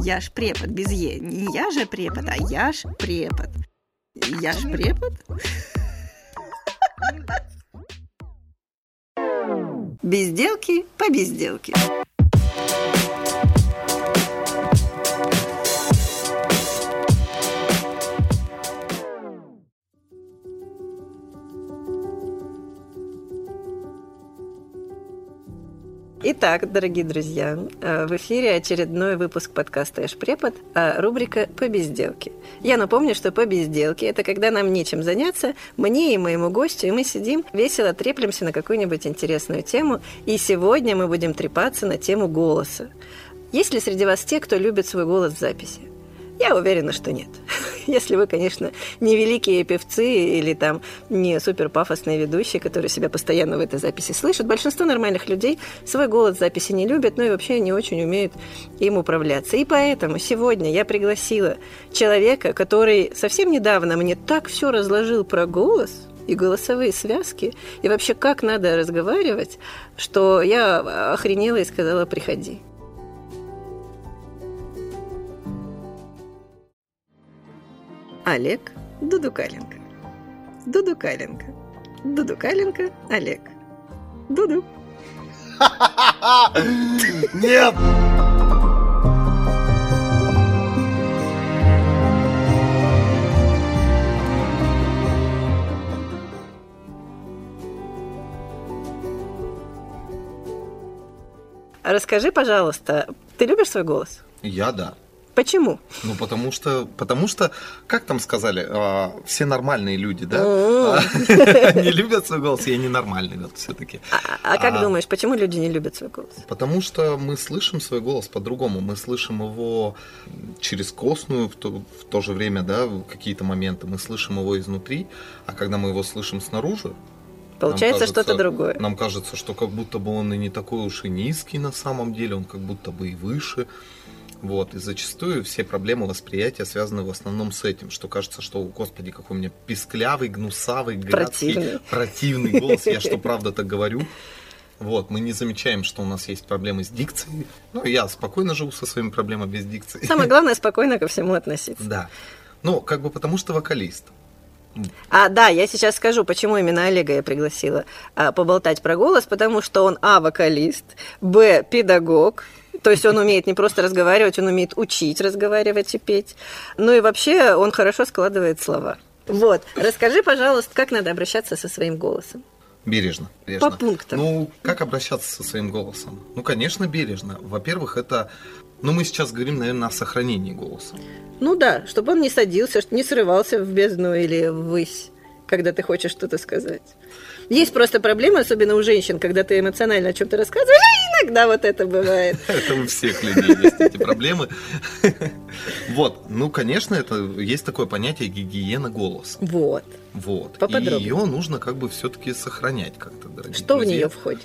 Я ж препод без Е. Не я же препод, а я ж препод. Я ж препод? Безделки по безделке. Итак, дорогие друзья, э, в эфире очередной выпуск подкаста «Эш Препод», а рубрика «По безделке». Я напомню, что «По безделке» – это когда нам нечем заняться, мне и моему гостю, и мы сидим, весело треплемся на какую-нибудь интересную тему, и сегодня мы будем трепаться на тему голоса. Есть ли среди вас те, кто любит свой голос в записи? Я уверена, что нет. Если вы, конечно, не великие певцы или там не супер пафосные ведущие, которые себя постоянно в этой записи слышат. Большинство нормальных людей свой голос записи не любят, но и вообще не очень умеют им управляться. И поэтому сегодня я пригласила человека, который совсем недавно мне так все разложил про голос, и голосовые связки, и вообще как надо разговаривать, что я охренела и сказала «приходи». Олег Дудукаленко. Дудукаленко. Дудукаленко Олег. Дуду. Нет! Расскажи, пожалуйста, ты любишь свой голос? Я да. Почему? Ну, потому что, потому что, как там сказали, а, все нормальные люди, да, М. не любят свой голос, я ненормальный вот все-таки. А, а как А. думаешь, почему люди не любят свой голос? Потому что мы слышим свой голос по-другому, мы слышим его через костную, в то, же время, да, какие-то моменты, мы слышим его изнутри, а когда мы его слышим снаружи, Получается что-то другое. нам кажется, что как будто бы он и не такой уж и низкий на самом деле, он как будто бы и выше. Вот, и зачастую все проблемы восприятия связаны в основном с этим, что кажется, что, господи, какой у меня писклявый, гнусавый, гадкий, Противный. противный голос, я что, правда так говорю? Вот, мы не замечаем, что у нас есть проблемы с дикцией. Ну, я спокойно живу со своими проблемами без дикции. Самое главное, спокойно ко всему относиться. Да. Ну, как бы потому что вокалист. А, да, я сейчас скажу, почему именно Олега я пригласила а, поболтать про голос, потому что он, а, вокалист, б, педагог, то есть он умеет не просто разговаривать, он умеет учить разговаривать и петь. Ну и вообще он хорошо складывает слова. Вот, расскажи, пожалуйста, как надо обращаться со своим голосом. Бережно. бережно. По пунктам. Ну, как обращаться со своим голосом? Ну, конечно, бережно. Во-первых, это... Ну, мы сейчас говорим, наверное, о сохранении голоса. Ну да, чтобы он не садился, не срывался в бездну или ввысь, когда ты хочешь что-то сказать. Есть просто проблема, особенно у женщин, когда ты эмоционально о чем-то рассказываешь, и иногда вот это бывает. Это у всех людей есть эти проблемы. Вот. Ну, конечно, это есть такое понятие гигиена голоса. Вот. Вот. И Поподробнее. ее нужно как бы все-таки сохранять как-то, дорогие Что в нее входит?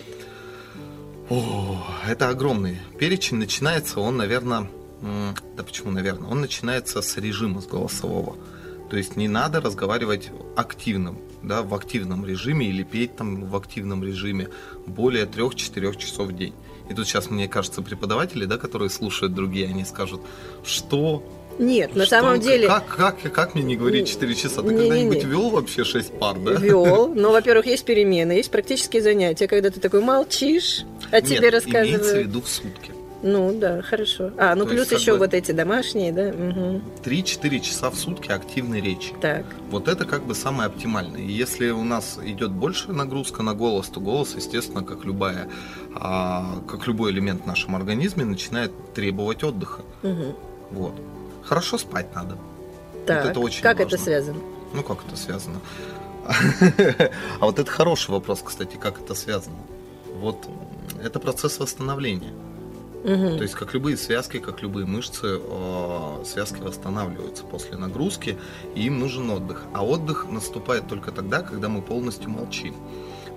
О, это огромный перечень. Начинается он, наверное, да почему, наверное, он начинается с режима с голосового. То есть не надо разговаривать активным, да, в активном режиме или петь там в активном режиме более 3-4 часов в день. И тут сейчас, мне кажется, преподаватели, да, которые слушают другие, они скажут, что... Нет, на что, самом деле Как, как, как мне не говорить 4 часа? Ты когда-нибудь вел вообще 6 пар, да? вел. Но, во-первых, есть перемены, есть практические занятия, когда ты такой молчишь, а тебе Нет, имеется в рассказывают. виду в сутки. Ну да, хорошо. А, ну То плюс есть, еще бы- вот эти домашние, да? 3-4 часа в сутки активной речи. Так. Вот это как бы самое оптимальное. И если у нас идет большая нагрузка на голос, то голос, естественно, как любая, а, как любой элемент в нашем организме, начинает требовать отдыха. Мгм. Вот. Хорошо спать надо. Так, это очень как это важно. связано? Ну как это связано? А вот это хороший вопрос, кстати, как это связано. Вот это процесс восстановления. Мгм. То есть, как любые связки, как любые мышцы, э, связки восстанавливаются после нагрузки, и им нужен отдых. А отдых наступает только тогда, когда мы полностью молчим.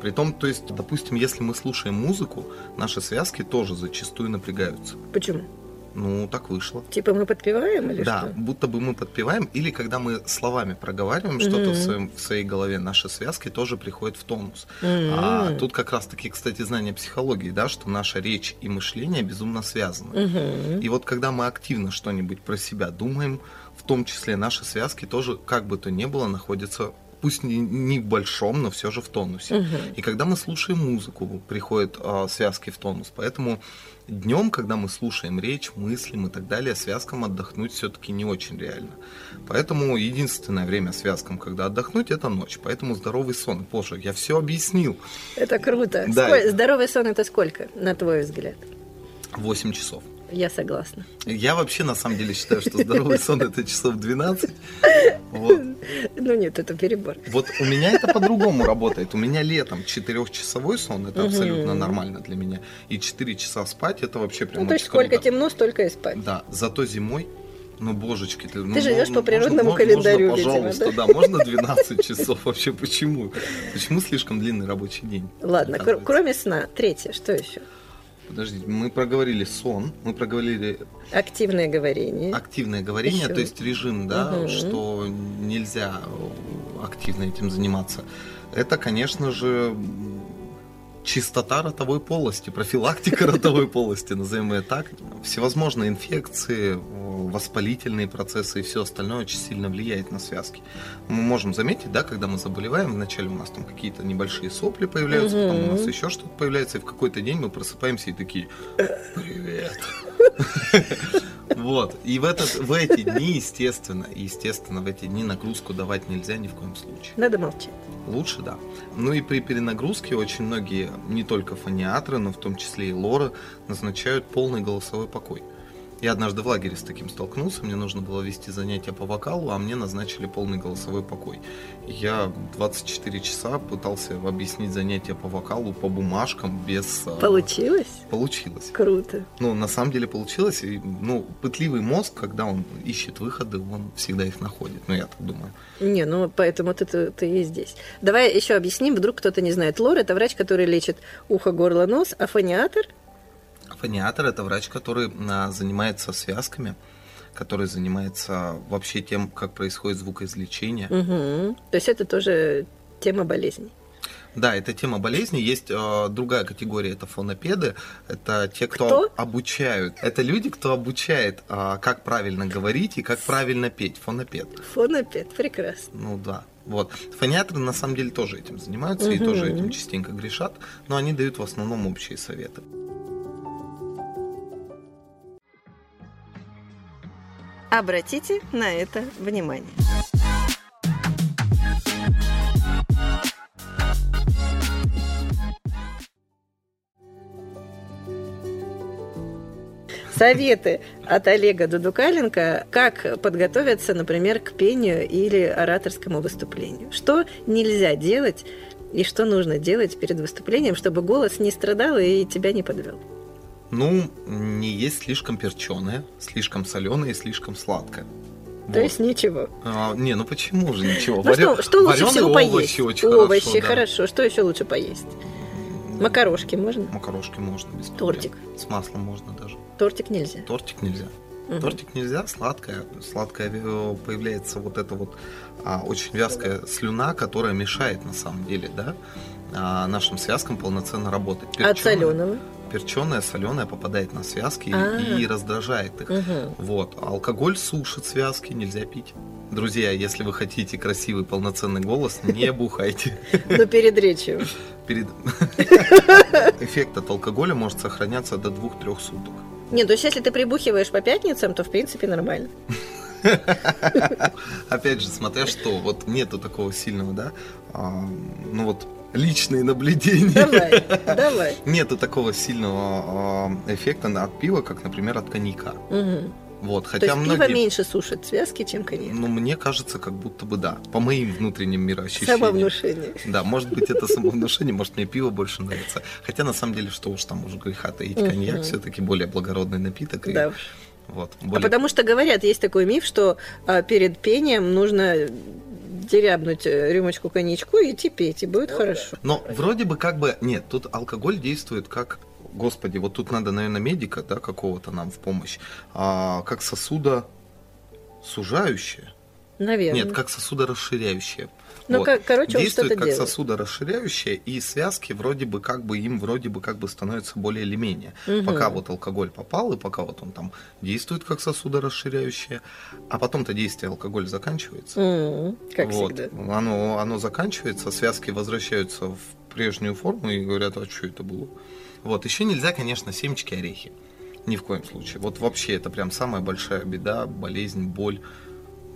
Притом, то есть, допустим, если мы слушаем музыку, наши связки тоже зачастую напрягаются. Почему? Ну, так вышло. Типа мы подпеваем или да, что? будто бы мы подпеваем, или когда мы словами проговариваем что-то в, своем, в своей голове, наши связки тоже приходят в тонус. М. А тут как раз-таки, кстати, знание психологии, да, что наша речь и мышление безумно связаны. Мгм. И вот когда мы активно что-нибудь про себя думаем, в том числе наши связки тоже, как бы то ни было, находятся, пусть не, не в большом, но все же в тонусе. Мгм. И когда мы слушаем музыку, приходят а, связки в тонус. Поэтому днем, когда мы слушаем речь, мыслим и так далее, связкам отдохнуть все-таки не очень реально. Поэтому единственное время связкам, когда отдохнуть, это ночь. Поэтому здоровый сон. Боже, я все объяснил. Это круто. Да. Сколь- Здоровый сон это сколько, на твой взгляд? 8 часов. Я согласна. Я вообще на самом деле считаю, что здоровый сон это часов 12. Вот. Ну нет, это перебор. Вот у меня это по-другому работает. У меня летом четырехчасовой сон, это абсолютно нормально для меня. И 4 часа спать, это вообще прям Ну, то есть сколько круто. темно, столько и спать. Да, зато зимой, ну, божечки. Ты, ну, живешь ну, по можно- природному можно- календарю, можно, видимо, пожалуйста, да? можно 12 часов вообще? Почему? Почему слишком длинный рабочий день? Ладно, кр- кроме сна, третье, что еще? Подождите, мы проговорили сон, мы проговорили Активное говорение. активное говорение, Ещё. то есть режим, да, Мгм. что нельзя активно этим заниматься. Это, конечно же, чистота ротовой полости, профилактика ротовой полости, назовем ее так. Всевозможные инфекции, воспалительные процессы и все остальное очень сильно влияет на связки. Мы можем заметить, да, когда мы заболеваем, вначале у нас там какие-то небольшие сопли появляются, потом у нас еще что-то появляется, и в какой-то день мы просыпаемся и такие «Привет!» Вот. И в, этот, в эти дни, естественно, естественно, в эти дни нагрузку давать нельзя ни в коем случае. Надо молчать. Лучше, да. Ну и при перенагрузке очень многие, не только фониатры, но в том числе и лоры, назначают полный голосовой покой. Я однажды в лагере с таким столкнулся, мне нужно было вести занятия по вокалу, а мне назначили полный голосовой покой. Я 24 часа пытался объяснить занятия по вокалу по бумажкам без... а, Получилось? Получилось. Круто. Ну, на самом деле получилось. И, ну, пытливый мозг, когда он ищет выходы, он всегда их находит. Ну, я так думаю. Не, ну поэтому ты, ты, ты и здесь. Давай еще объясним, вдруг кто-то не знает. Лор это врач, который лечит ухо, горло, нос, а фониатор Фониатор – это врач, который а, занимается связками, который занимается вообще тем, как происходит звукоизвлечение. Мгм. То есть это тоже тема болезни. Да, это тема болезни. Есть э, другая категория, это фонопеды. Это те, кто, Кто? обучают. Это люди, кто обучает, а, как правильно говорить и как правильно петь. Фонопед. Фонопед, прекрасно. Ну да. Вот. Фониатры на самом деле тоже этим занимаются и Мгм. тоже этим частенько грешат, но они дают в основном общие советы. Обратите на это внимание. Советы от Олега Дудукаленко, как подготовиться, например, к пению или ораторскому выступлению. Что нельзя делать и что нужно делать перед выступлением, чтобы голос не страдал и тебя не подвел. Ну, не есть слишком перченое, слишком соленое и слишком сладкое. То есть ничего. А, не, ну почему же ничего? Ну Варё- что, что лучше всего овощи поесть? очень овощи, хорошо, да. хорошо. Что еще лучше поесть? Да. Макарошки можно? Макарошки можно без проблем. Тортик. С маслом можно даже. Тортик нельзя. Тортик нельзя. Мгм. Тортик нельзя, сладкое. Сладкое э, появляется вот эта вот а, очень вязкая слюна, которая мешает на самом деле, да, а, нашим связкам полноценно работать. От соленого. Перченое, соленое попадает на связки и- А. и раздражает их. Мгм. Вот. А Алкоголь сушит связки, нельзя пить. Друзья, если вы хотите красивый полноценный голос, не бухайте. Но перед речью. Перед... Эффект от алкоголя может сохраняться до 2-3 суток. Нет, то есть если ты прибухиваешь по пятницам, то в принципе нормально. Опять же, смотря что, вот нету такого сильного, да, а, ну вот личные наблюдения. Давай, давай. Нету такого сильного а, эффекта от пива, как, например, от коньяка. Вот, То хотя есть пиво многие... меньше сушит связки, чем коньяк. Ну, мне кажется, как будто бы да. По моим внутренним мироощущениям. Самовнушение. Да, может быть, это самовнушение, может, мне пиво больше нравится. Хотя, на самом деле, что уж там уже греха таить, коньяк все-таки более благородный напиток. и Да уж. вот, А более... потому что говорят, есть такой миф, что а, перед пением нужно дерябнуть э, рюмочку коньячку и идти петь, и будет хорошо. Но вроде бы как бы... Нет, тут алкоголь действует как господи, вот тут надо, наверное, медика, да, какого-то нам в помощь, а, как сосуда сужающее. Наверное. Нет, как сосудорасширяющее. Ну, Вот. как- короче, он Действует что-то как делает. сосудорасширяющее, и связки вроде бы как бы им вроде бы как бы становятся более или менее. Мгм. Пока вот алкоголь попал, и пока вот он там действует как сосудорасширяющее, а потом-то действие алкоголя заканчивается. М, Как Вот. всегда. Оно, оно заканчивается, связки возвращаются в прежнюю форму и говорят, а что это было? Вот. Еще нельзя, конечно, семечки, орехи. Ни в коем случае. Вот вообще это прям самая большая беда, болезнь, боль.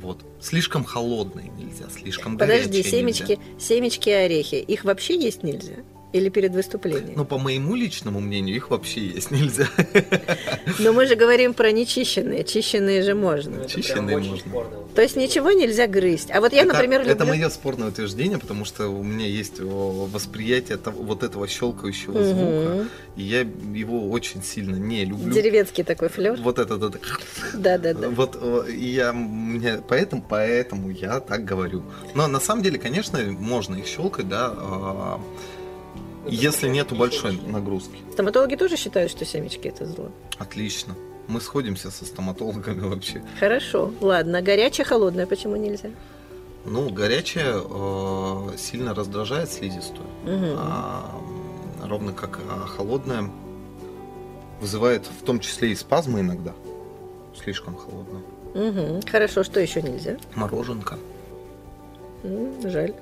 Вот. Слишком холодные нельзя, слишком Подожди, горячие семечки, нельзя. семечки и орехи, их вообще есть нельзя? Или перед выступлением? Ну, по моему личному мнению, их вообще есть нельзя. Но мы же говорим про нечищенные, чищенные же можно. Ну, это Чищенные можно. спорно. То есть ничего нельзя грызть. А вот я, это, например, люблю... это мое спорное утверждение, потому что у меня есть восприятие того- вот этого щелкающего звука, и я его очень сильно не люблю. Деревенский такой флер. Вот этот, вот, Да-да-да. вот э, и я мне поэтому поэтому я так говорю. Но на самом деле, конечно, можно их щелкать, да, а, если нету большой нагрузки. Стоматологи тоже считают, что семечки это зло. Отлично. Мы сходимся со стоматологами вообще. Хорошо, ладно. Горячее, холодное почему нельзя? Ну, горячее э, сильно раздражает слизистую, Мгм. а, ровно как а, холодное вызывает в том числе и спазмы иногда. Слишком холодное. Мгм. Хорошо, что еще нельзя? Мороженка. М, Жаль.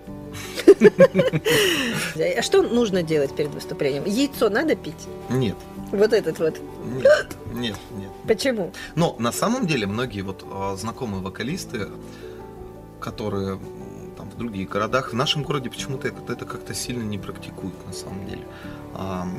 А что нужно делать перед выступлением? Яйцо надо пить? Нет, Вот этот вот. нет, нет, нет. Почему? Но на самом деле многие вот а, знакомые вокалисты, которые там в других городах, в нашем городе почему-то это, как-то сильно не практикуют на самом деле.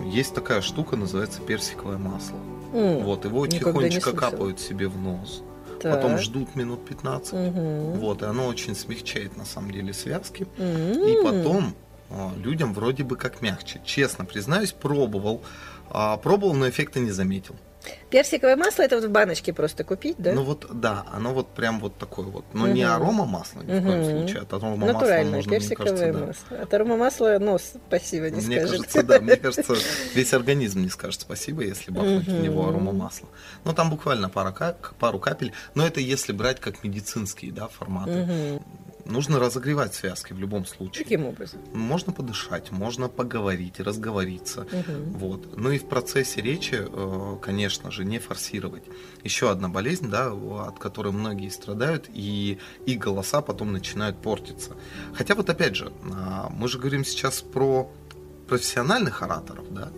Есть такая штука, называется персиковое масло. Вот, его тихонечко капают себе в нос. Так. Потом ждут минут 15. Мгм. Вот, и оно очень смягчает на самом деле связки. М. И потом а, людям вроде бы как мягче. Честно признаюсь, пробовал. А, пробовал, но эффекта не заметил. Персиковое масло это вот в баночке просто купить, да? Ну вот, да, оно вот прям вот такое вот. Но не Мгм. арома масла ни в коем случае. От арома масла Натуральное можно, мне персиковое кажется, да. масло. От аромамасла нос спасибо не Мне скажет. кажется, да, мне кажется, весь организм не скажет спасибо, если бахнуть в Мгм. него арома масла. Ну, там буквально пара пару капель, но это если брать как медицинские, да, форматы. Мгм. Нужно разогревать связки в любом случае. Каким образом? Можно подышать, можно поговорить, разговориться. Мгм. Вот. Ну и в процессе речи, э, конечно же, не форсировать. Еще одна болезнь, да, от которой многие страдают, и их голоса потом начинают портиться. Хотя вот опять же, а, мы же говорим сейчас про профессиональных ораторов, да?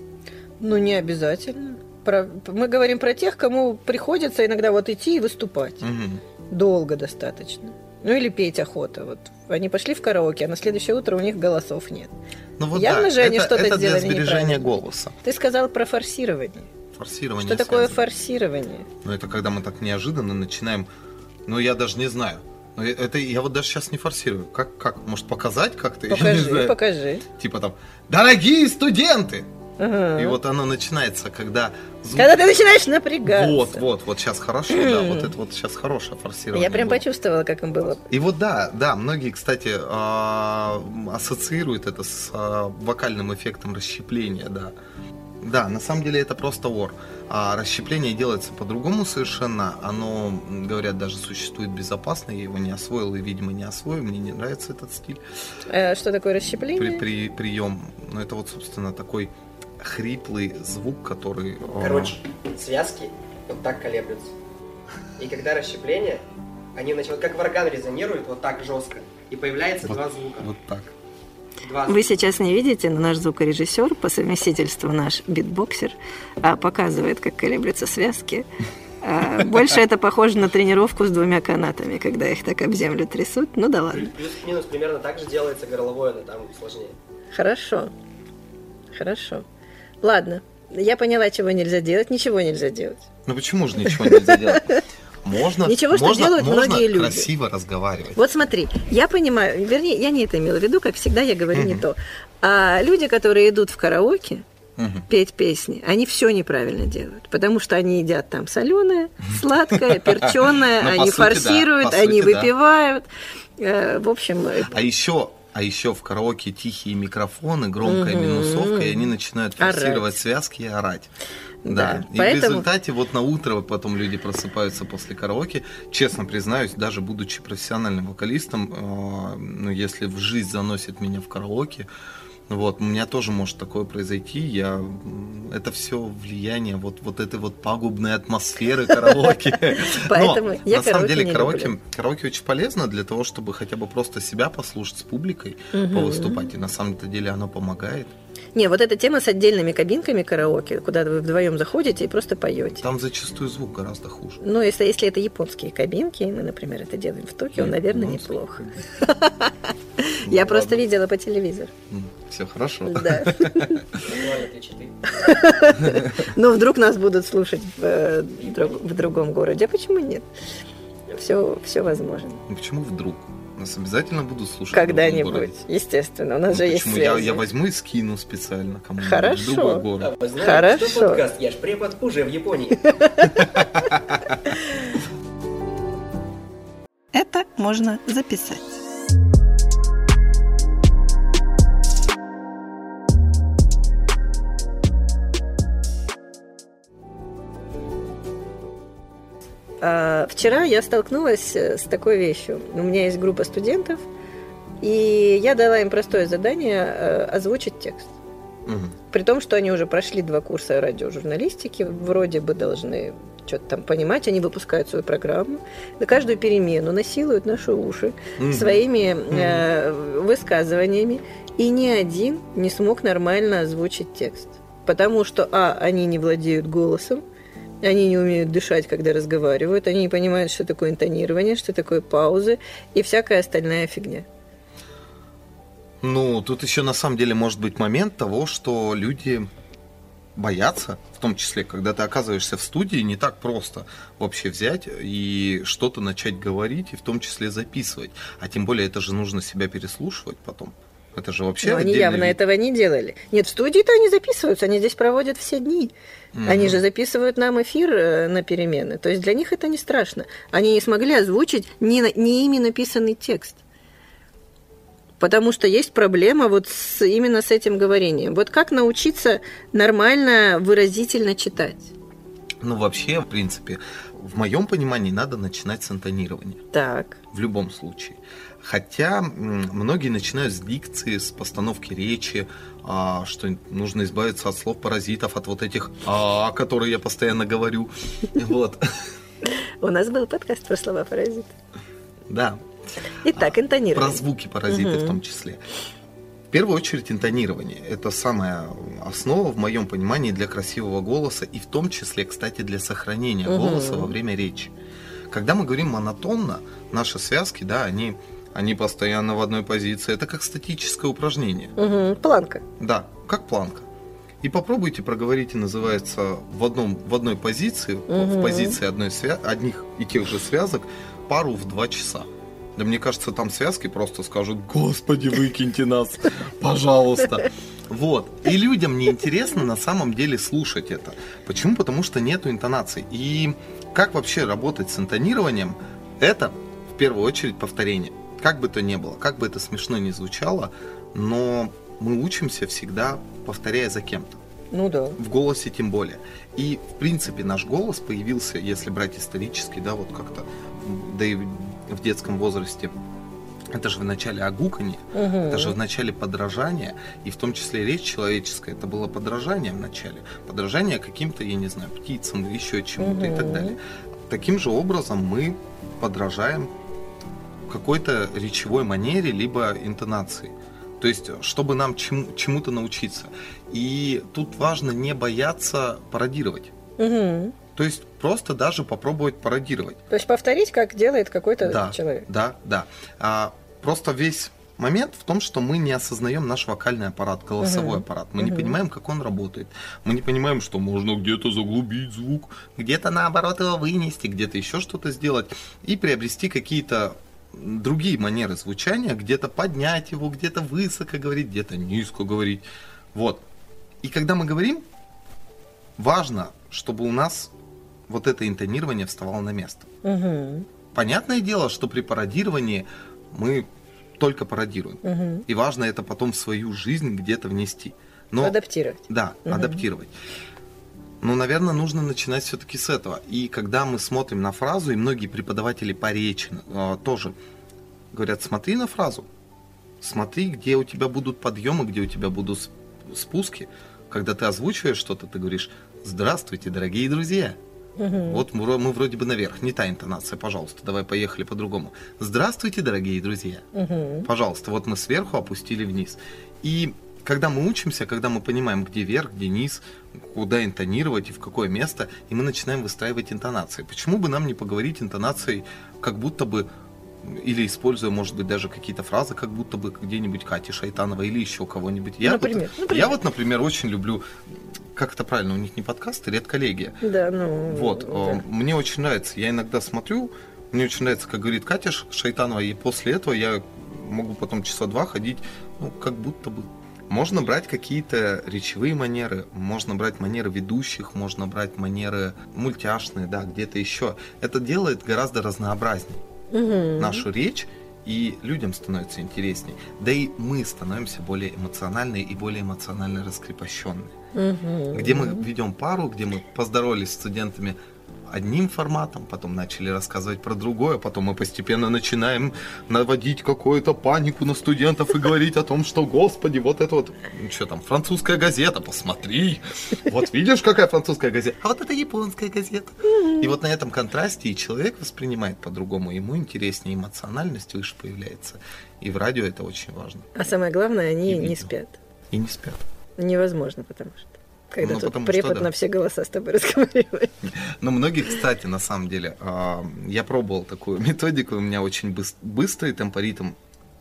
Ну, не обязательно. Про- Мы говорим про тех, кому приходится иногда вот идти и выступать. Мгм. Долго достаточно. Ну или петь охота. Вот они пошли в караоке, а на следующее утро у них голосов нет. Ну вот Явно да, же они это, что-то это для сделали сбережения неправильно. голоса. Ты сказал про форсирование. Форсирование Что такое связано. форсирование? Ну, это когда мы так неожиданно начинаем, ну, я даже не знаю. Ну, Это я вот даже сейчас не форсирую. Как, как? Может, показать как-то? Покажи, покажи. Типа там, дорогие студенты! Ага. И вот оно начинается, когда звук... Когда ты начинаешь напрягаться. Вот, вот, вот сейчас хорошо, да, вот это вот сейчас хорошее форсирование. Я прям было. почувствовала, как им было. И вот да, да, многие, кстати, а, ассоциируют это с а, вокальным эффектом расщепления, да. Да, на самом деле это просто ор. А расщепление делается по-другому совершенно. Оно, говорят, даже существует безопасно. Я его не освоил и, видимо, не освою. Мне не нравится этот стиль. Э, Что такое При, расщепление? при, прием. Но это вот, собственно, такой хриплый звук, который... а, Короче, связки вот так колеблются. И когда расщепление, они начинают как варган резонируют вот так жестко. И появляется Вот- два звука. Вот так. Два Вы сейчас не видите, но наш звукорежиссер, по совместительству наш битбоксер, а, показывает, как колеблются связки. А, Больше это похоже на тренировку с двумя канатами, когда их так об землю трясут. Ну да ладно. Плюс-минус примерно так же делается горловое, но там сложнее. Хорошо. Хорошо. Ладно. Я поняла, чего нельзя делать. Ничего нельзя делать. Ну почему же ничего нельзя делать? Можно, Ничего, что можно, делают можно многие люди. красиво разговаривать. Вот смотри, я понимаю, вернее, я не это имела в виду, как всегда я говорю не Мгм. то. А люди, которые идут в караоке, Мгм. петь песни, они все неправильно делают, потому что они едят там соленое, сладкое, перченое, Ну, они форсируют, они выпивают. Э, В общем, э, А еще, А еще в караоке тихие микрофоны, громкая Мгм. минусовка, и они начинают фиксировать связки и орать. Да. Да, И поэтому- в результате вот на утро потом люди просыпаются после караоке. Честно признаюсь, даже будучи профессиональным вокалистом, э, ну, если в жизнь заносит меня в караоке, вот, у меня тоже может такое произойти. Я, это все влияние вот, вот этой вот пагубной атмосферы караоке. Поэтому я на самом деле караоке, караоке очень полезно для того, чтобы хотя бы просто себя послушать с публикой, повыступать. И на самом-то деле оно помогает. Не, вот эта тема с отдельными кабинками караоке, куда вы вдвоем заходите и просто поете. Там зачастую звук гораздо хуже. Ну, если, если это японские кабинки, мы, например, это делаем в Токио, наверное, неплохо. Я просто видела по телевизору. Все хорошо. Да. Но вдруг нас будут слушать в, э, друг- в другом городе. А почему нет? Все, все возможно. Ну почему вдруг? Нас обязательно будут слушать. Когда-нибудь, естественно. У нас Ну, же есть почему? Я, связи. я возьму и скину специально кому-нибудь Хорошо. в другой А город. вы знаете, Хорошо. что подкаст «Я ж препод» уже в Японии. Это можно записать. А, Вчера я столкнулась э, с такой вещью. У меня есть группа студентов, и я дала им простое задание э, озвучить текст. Мгм. При том, что они уже прошли два курса радиожурналистики, вроде бы должны что-то там понимать, они выпускают свою программу, на каждую перемену насилуют наши уши Мгм. своими э, высказываниями, и ни один не смог нормально озвучить текст. Потому что, а, они не владеют голосом, они не умеют дышать, когда разговаривают, они не понимают, что такое интонирование, что такое паузы и всякая остальная фигня. Ну, тут еще на самом деле может быть момент того, что люди боятся, в том числе, когда ты оказываешься в студии, не так просто вообще взять и что-то начать говорить, и в том числе записывать. А тем более это же нужно себя переслушивать потом. Это же вообще Но они явно вид. этого не делали. Нет, в студии-то они записываются, они здесь проводят все дни. Мгм. Они же записывают нам эфир э, на перемены. То есть для них это не страшно. Они не смогли озвучить не, не ими написанный текст. Потому что есть проблема вот с, именно с этим говорением. Вот как научиться нормально, выразительно читать? Ну, вообще, в принципе, в моем понимании надо начинать с интонирования. Так. В любом случае. Хотя многие начинают с дикции, с постановки речи, а, что нужно избавиться от слов-паразитов, от вот этих «а», которые я постоянно говорю. Вот. У нас был подкаст про слова паразит. Да. Итак, Про интонирование. звуки паразиты в том числе. В первую очередь интонирование. Это самая основа, в моем понимании, для красивого голоса и в том числе, кстати, для сохранения голоса во время речи. Когда мы говорим монотонно, наши связки, да, они, они постоянно в одной позиции. Это как статическое упражнение. Мгм, Планка. Да, как планка. И попробуйте проговорите, называется, в, одном, в одной позиции, в Мгм. позиции одной свя- одних и тех же связок, пару в два часа. Да мне кажется, там связки просто скажут, господи, выкиньте нас, пожалуйста. Вот. И людям неинтересно на самом деле слушать это. Почему? Потому что нету интонаций. И как вообще работать с интонированием? Это в первую очередь повторение. Как бы то ни было, как бы это смешно ни звучало, но мы учимся всегда, повторяя за кем-то. Ну да. В голосе тем более. И, в принципе, наш голос появился, если брать исторически, да, вот как-то, да и в детском возрасте, это же в начале огуканье, Мгм. это же в начале подражания, и в том числе речь человеческая, это было подражание в начале. Подражание каким-то, я не знаю, птицам или еще чему-то и так далее. Таким же образом мы подражаем какой-то речевой манере, либо интонации. То есть, чтобы нам чему- чему-то научиться. И тут важно не бояться пародировать. Мгм. То есть просто даже попробовать пародировать. То есть повторить, как делает какой-то Да, человек. да, да. А, просто весь момент в том, что мы не осознаем наш вокальный аппарат, голосовой Мгм. аппарат. Мы не Мгм. понимаем, как он работает. Мы не понимаем, что можно где-то заглубить звук, где-то наоборот его вынести, где-то еще что-то сделать и приобрести какие-то другие манеры звучания, где-то поднять его, где-то высоко говорить, где-то низко говорить. Вот. И когда мы говорим, важно, чтобы у нас вот это интонирование вставало на место. Мгм. Понятное дело, что при пародировании мы только пародируем. Мгм. И важно это потом в свою жизнь где-то внести. Но, Адаптировать. да, Мгм. адаптировать. Но, наверное, нужно начинать все-таки с этого. И когда мы смотрим на фразу, и многие преподаватели по речи э, тоже говорят, смотри на фразу, смотри, где у тебя будут подъемы, где у тебя будут сп- спуски. Когда ты озвучиваешь что-то, ты говоришь, здравствуйте, дорогие друзья. Вот мы, мы вроде бы наверх, не та интонация, пожалуйста, давай поехали по-другому. Здравствуйте, дорогие друзья. Пожалуйста, вот мы сверху опустили вниз. И когда мы учимся, когда мы понимаем, где верх, где низ, куда интонировать и в какое место, и мы начинаем выстраивать интонации. Почему бы нам не поговорить интонацией, как будто бы, или используя, может быть, даже какие-то фразы, как будто бы где-нибудь Кати Шайтанова или еще кого-нибудь. Я Например, вот, например. я вот, например, очень люблю, как это правильно, у них не подкасты, редколлегия. Да, ну... Вот, да. мне очень нравится. Я иногда смотрю, мне очень нравится, как говорит Катя Шайтанова, и после этого я могу потом часа два ходить, ну, как будто бы. Можно брать какие-то речевые манеры, можно брать манеры ведущих, можно брать манеры мультяшные, да, где-то еще. Это делает гораздо разнообразнее Мгм. нашу речь, и людям становится интересней. Да и мы становимся более эмоциональные и более эмоционально раскрепощенные Мгм. где мы ведем пару, где мы поздоровались с студентами одним форматом, потом начали рассказывать про другое, потом мы постепенно начинаем наводить какую-то панику на студентов и говорить о том, что, господи, вот это вот, ну, что там, французская газета, посмотри, вот видишь, какая французская газета, а вот это японская газета. И вот на этом контрасте и человек воспринимает по-другому, ему интереснее, эмоциональность выше появляется. И в радио это очень важно. А самое главное, они не спят. И не спят. Невозможно, потому что... Когда Ну, тут потому что препод да. на все голоса с тобой разговаривает. Но многие, кстати, на самом деле, а, я пробовал такую методику, у меня очень быс- быстрый темпоритм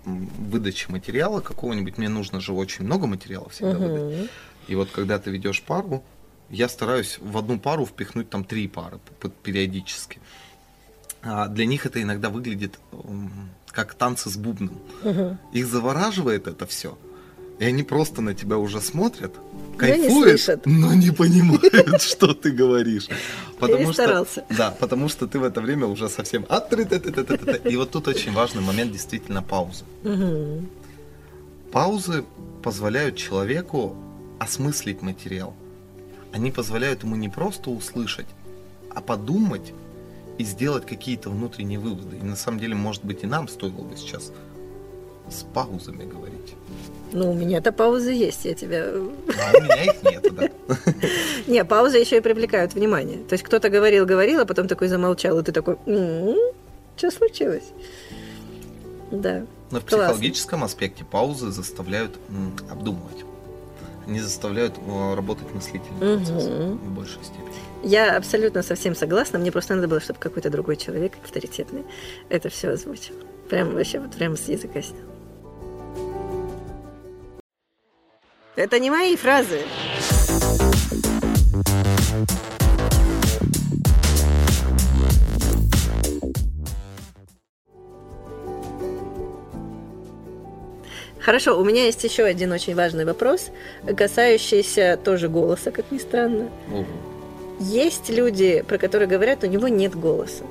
выдачи материала какого-нибудь, мне нужно же очень много материала всегда выдать. Мгм. И вот когда ты ведешь пару, я стараюсь в одну пару впихнуть там три пары периодически. А для них это иногда выглядит как танцы с бубном. Мгм. Их завораживает это все. И они просто на тебя уже смотрят, Но не кайфуют, но не понимают, что ты говоришь. Потому что, да, потому что ты в это время уже совсем... И вот тут очень важный момент действительно паузы. Паузы позволяют человеку осмыслить материал. Они позволяют ему не просто услышать, а подумать и сделать какие-то внутренние выводы. И на самом деле, может быть, и нам стоило бы сейчас с паузами говорить. Ну, у меня-то паузы есть, я тебя... А у меня их нет, да. Не, паузы еще и привлекают внимание. То есть кто-то говорил, говорил, а потом такой замолчал, и ты такой, что случилось? Да. Но в психологическом аспекте паузы заставляют обдумывать. Они заставляют э, работать мыслительный процесс в большей степени. Я абсолютно совсем согласна. Мне просто надо было, чтобы какой-то другой человек, авторитетный, это все озвучил. Прям вообще вот прям с языка снял. Это не мои фразы. Хорошо, у меня есть еще один очень важный вопрос, касающийся тоже голоса, как ни странно. Ого. Есть люди, про которые говорят, у него нет голоса.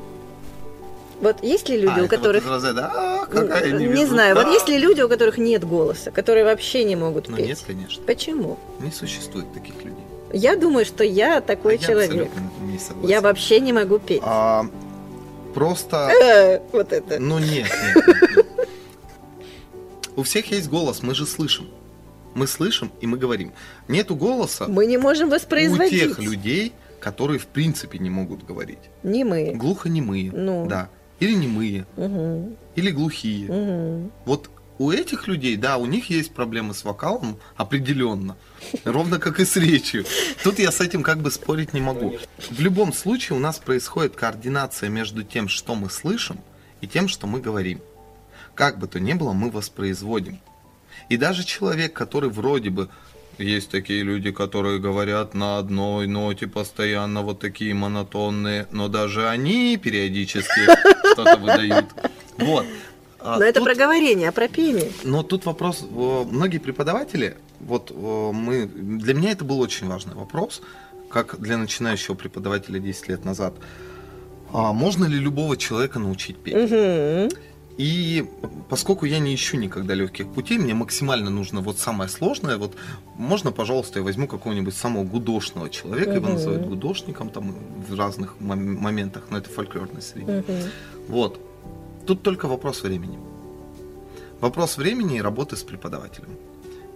Вот есть ли люди, А, у вот которых... из разряда, «А, какая не невезуха». знаю, вот есть ли люди, у которых нет голоса, которые вообще не могут Ну петь? нет, конечно. Почему? Не существует таких людей. Я думаю, что я такой А я человек. абсолютно не согласен. Я вообще не могу петь. А, просто... Э, вот это. Ну нет, нет, нет. У всех есть голос, мы же слышим. Мы слышим и мы говорим. Нету голоса Мы не можем у воспроизводить. тех людей, которые в принципе не могут говорить. Не мы. Глухонемые, Ну. да. Или немые, Мгм, или глухие. мгм. Вот у этих людей, да, у них есть проблемы с вокалом, определенно. Ровно как и с речью. Тут я с этим как бы спорить не могу. В любом случае у нас происходит координация между тем, что мы слышим, и тем, что мы говорим. Как бы то ни было, мы воспроизводим. И даже человек, который вроде бы есть такие люди, которые говорят на одной ноте постоянно, вот такие монотонные, но даже они периодически что-то выдают. Вот. А Но это про говорение, а про пение. но тут вопрос, э, многие преподаватели, вот э, мы, для меня это был очень важный вопрос, как для начинающего преподавателя 10 лет назад. А можно ли любого человека научить петь? Мгм. И поскольку я не ищу никогда легких путей, мне максимально нужно вот самое сложное. Вот можно, пожалуйста, я возьму какого-нибудь самого гудошного человека, его Мгм. называют гудошником там в разных мом- моментах, но это фольклорной среде. Мгм. Вот. Тут только вопрос времени. Вопрос времени и работы с преподавателем.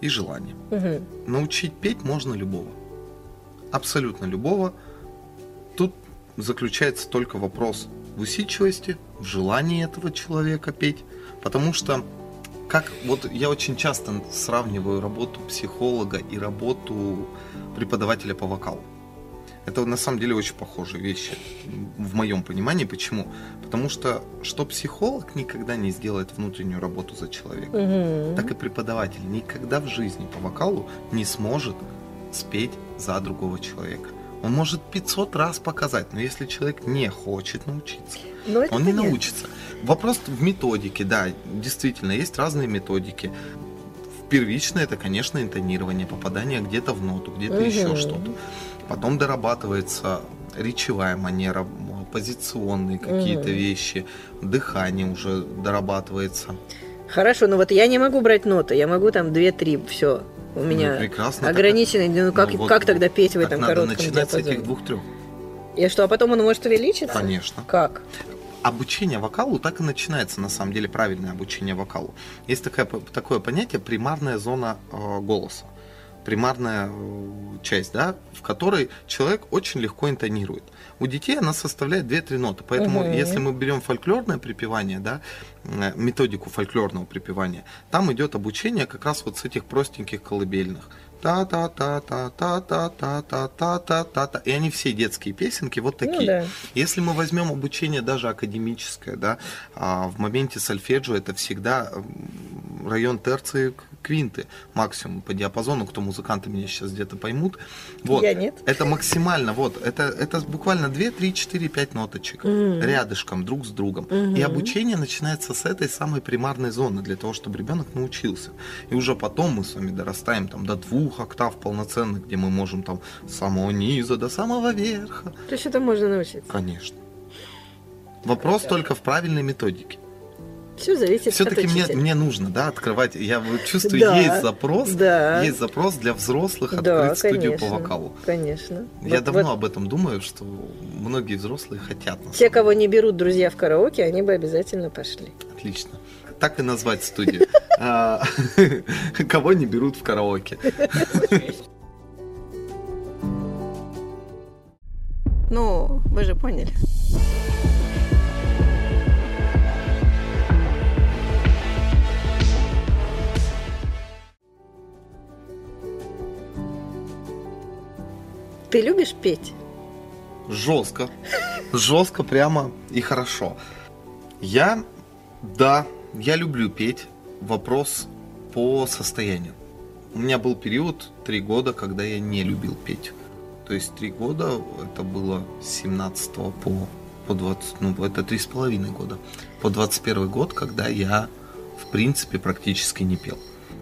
И желания. Мгм. Научить петь можно любого. Абсолютно любого. Тут заключается только вопрос в усидчивости, в желании этого человека петь. Потому что, как вот я очень часто сравниваю работу психолога и работу преподавателя по вокалу. Это на самом деле очень похожие вещи в моем понимании. Почему? Потому что что психолог никогда не сделает внутреннюю работу за человека, Мгм. так и преподаватель никогда в жизни по вокалу не сможет спеть за другого человека. Он может 500 раз показать, но если человек не хочет научиться, Ну, это он не понятно. научится. Вопрос в методике, да, действительно, есть разные методики. Первичное это, конечно, интонирование, попадание где-то в ноту, где-то Мгм. еще что-то. Потом дорабатывается речевая манера, позиционные какие-то Мгм. вещи, дыхание уже дорабатывается. Хорошо, но вот я не могу брать ноты, я могу там 2-3, все. У Ну, меня прекрасно. так- ограниченный, ну как, Ну вот, как тогда петь в так этом надо коротком начинать с диапазоне? этих двух-трех. И что, а потом он может увеличиться? Конечно. Как? Обучение вокалу так и начинается, на самом деле, правильное обучение вокалу. Есть такое, такое понятие примарная зона э, голоса. Примарная э, часть, да, в которой человек очень легко интонирует. У детей она составляет 2-3 ноты. Поэтому, Мгм. если мы берем фольклорное припевание, да, э, методику фольклорного припевания, там идет обучение как раз вот с этих простеньких колыбельных. та та та та та та та та та та та та И они все детские песенки вот такие. Ну да. Если мы возьмем обучение даже академическое, да, а в моменте сольфеджио это всегда район терции квинты максимум по диапазону, кто музыканты меня сейчас где-то поймут. Вот. Я нет. Это максимально, вот, это, это буквально 2, 3, 4, 5 ноточек Мгм. рядышком, друг с другом. Мгм. И обучение начинается с этой самой примарной зоны, для того, чтобы ребенок научился. И уже потом мы с вами дорастаем там, до двух октав полноценных, где мы можем там с самого низа до самого верха. То есть это можно научиться. Конечно. Вопрос только в правильной методике. Все зависит Все-таки от мне, учителя. мне нужно, да, открывать. Я чувствую, Да, есть запрос, да. есть запрос для взрослых Да, открыть студию по конечно. вокалу. Конечно. Я Вот- давно вот об этом думаю, что многие взрослые хотят. Те, кого не берут друзья в караоке, они бы обязательно пошли. Отлично. Так и назвать студию. А, Кого не берут в караоке. Ну, вы же поняли. Ты любишь петь? Жестко. Жестко прямо и хорошо. Я, да, я люблю петь. Вопрос по состоянию. У меня был период три года, когда я не любил петь. То есть три года, это было с 17 по, по 20, ну это три с половиной года. По 21 год, когда я, в принципе, практически не пел.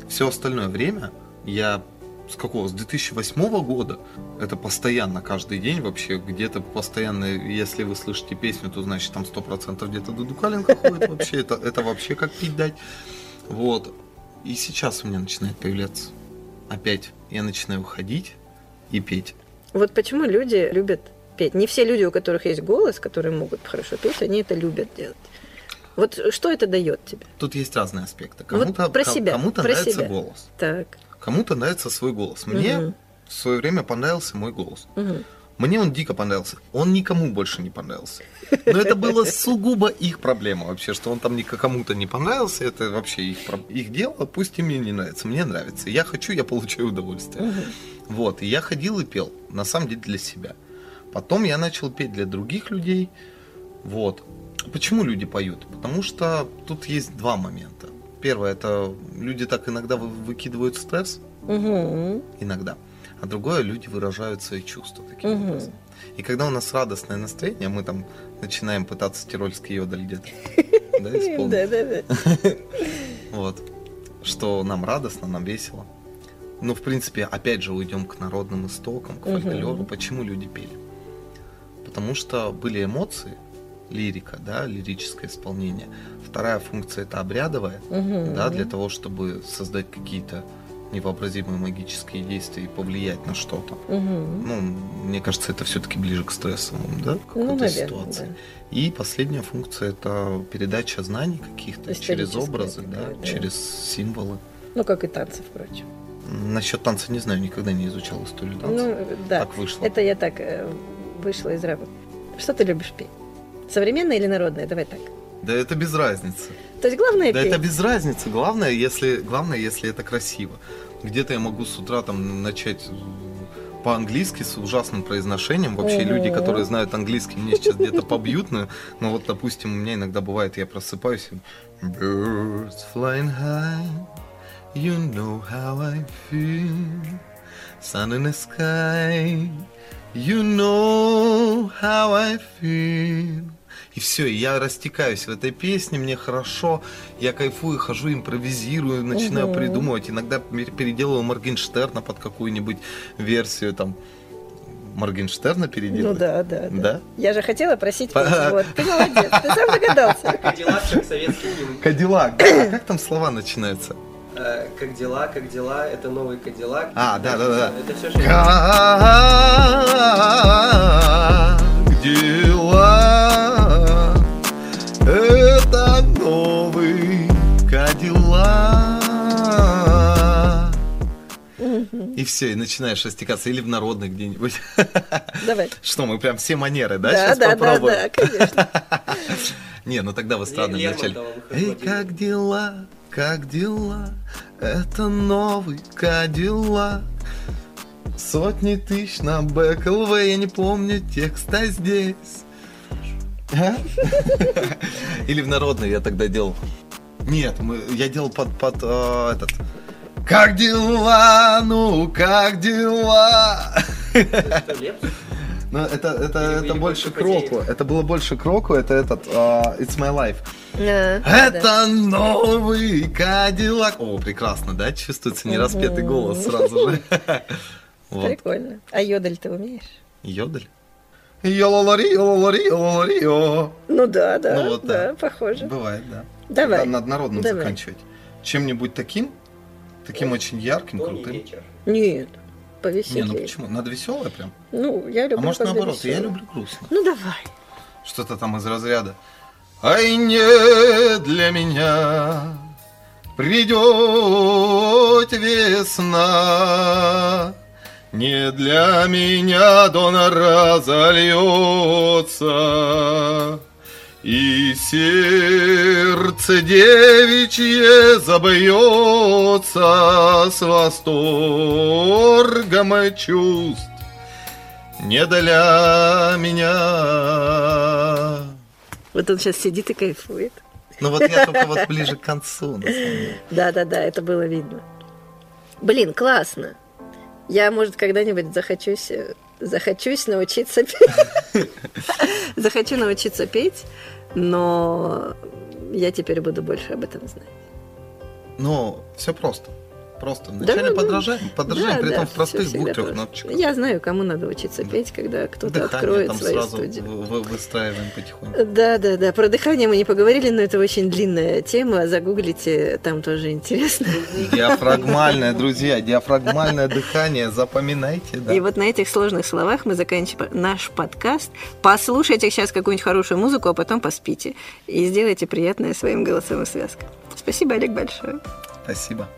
Все остальное время я с какого? С 2008 года. Это постоянно, каждый день вообще, где-то постоянно, если вы слышите песню, то значит там 100% где-то Дуду Каленко ходит вообще. Это, это вообще как пить дать. Вот. И сейчас у меня начинает появляться. Опять я начинаю ходить и петь. Вот почему люди любят петь. Не все люди, у которых есть голос, которые могут хорошо петь, они это любят делать. Вот что это дает тебе? Тут есть разные аспекты. Вот Кому-то, про ко- себя, кому-то про нравится себя. голос. Так. Кому-то нравится свой голос. Мне Мгм. в свое время понравился мой голос. Мгм. Мне он дико понравился. Он никому больше не понравился. Но это было сугубо их проблема вообще, что он там ни кому-то не понравился. Это вообще их, их дело. Пусть и мне не нравится. Мне нравится. Я хочу, я получаю удовольствие. Вот. И я ходил и пел. На самом деле для себя. Потом я начал петь для других людей. Вот. Почему люди поют? Потому что тут есть два момента. Первое, это люди так иногда вы- выкидывают стресс, Мгм. иногда. А другое, люди выражают свои чувства таким Мгм. образом. И когда у нас радостное настроение, мы там начинаем пытаться тирольский йодаль где-то да, исполнить. Да, да, да. Вот. Что нам радостно, нам весело. Ну, в принципе, опять же, уйдем к народным истокам, к фольклору. Почему люди пели? Потому что были эмоции, лирика, да, лирическое исполнение. Вторая функция это обрядовая, Мгм. да, для того, чтобы создать какие-то невообразимые магические действия и повлиять на что-то. Мгм. Ну, мне кажется, это все-таки ближе к стрессовому, да, Ну, какой-то наверное, ситуации. да. И последняя функция это передача знаний каких-то через образы, да, да. через символы. Ну, как и танцы, впрочем. Насчет танца не знаю, никогда не изучал историю танца. Ну, да. Так вышло. Это я так э, вышла из рамок. Что ты любишь петь? Современное или народное? Давай так. Да это без разницы. То есть главное Да петь. это без разницы. Главное, если, главное, если это красиво. Где-то я могу с утра там начать по-английски с ужасным произношением. Вообще Ого. люди, которые знают английский, мне сейчас где-то побьют. Но, но вот, допустим, у меня иногда бывает, я просыпаюсь и Birds flying high, you know how I feel. Sun in the sky, you know how I feel. И все, я растекаюсь в этой песне, мне хорошо, я кайфую, хожу, импровизирую, начинаю Мгм. придумывать. Иногда пер- переделываю Моргенштерна под какую-нибудь версию там. Моргенштерна Ну переделать? да, да, да. Да? Я же хотела просить По- петь. Вот, ты молодец, ты сам догадался. Как дела, как советский. Кадиллак. да. А как там слова начинаются? Э, Как дела, как дела, это новый Кадиллак. А, да, да, да. Это все, что... Как дела? И все, и начинаешь растекаться. Или в народной где-нибудь. Давай. Что, мы прям все манеры, да, Да, сейчас да, да, попробуем? да, конечно. Не, ну тогда в эстрадном Ле- начале. Лермонтова выход Эй, как дела, как дела? Это новый Кадиллак. Сотни тысяч на БКЛВ, я не помню текста здесь. А? Или в народной я тогда делал. Нет, мы, я делал под, под э, этот. Как дела, ну как дела? Лепс? Ну, это, это, Или- это или больше больше к року. Это было больше к року, это этот а, It's My Life. Да. Это новый Кадиллак. О, прекрасно, да? Чувствуется нераспетый голос сразу же. Вот. Прикольно. А йодель ты умеешь? Йодель. Йололари, йололари, йололари, йо. Ну да, да, Ну вот да, так. похоже. Бывает, да. Давай. Надо над народным Давай. заканчивать. Чем-нибудь таким, таким очень ярким, крутым. Нет, Не, ну повеселее. почему? Надо веселое прям. Ну, я люблю А может когда наоборот, я весёлое. люблю грустно. Ну, давай. Что-то там из разряда. Ай, не для меня придет весна, не для меня дон разольется, и сердце девичье забьется с восторгом чувств не для меня. Вот он сейчас сидит и кайфует. Ну вот я только вот ближе к концу. Да-да-да, это было видно. Блин, классно. Я, может, когда-нибудь захочусь, э, захочусь научиться петь. Захочу научиться петь, но я теперь буду больше об этом знать. Но все просто. Просто. Да, Вначале да, подражаем, подражаем, Да, при да, этом в всё простых двух-трех ноточках. Я знаю, кому надо учиться петь, когда кто-то откроет там свою сразу студию. вы- вы- выстраиваем потихоньку. Да, да, да. Про дыхание мы не поговорили, но это очень длинная тема. Загуглите, там тоже интересно. Диафрагмальное, друзья, диафрагмальное дыхание, запоминайте, да. И вот на этих сложных словах мы заканчиваем наш подкаст. Послушайте сейчас какую-нибудь хорошую музыку, а потом поспите. И сделайте приятное своим голосовым связкам. Спасибо, Олег, большое. Спасибо.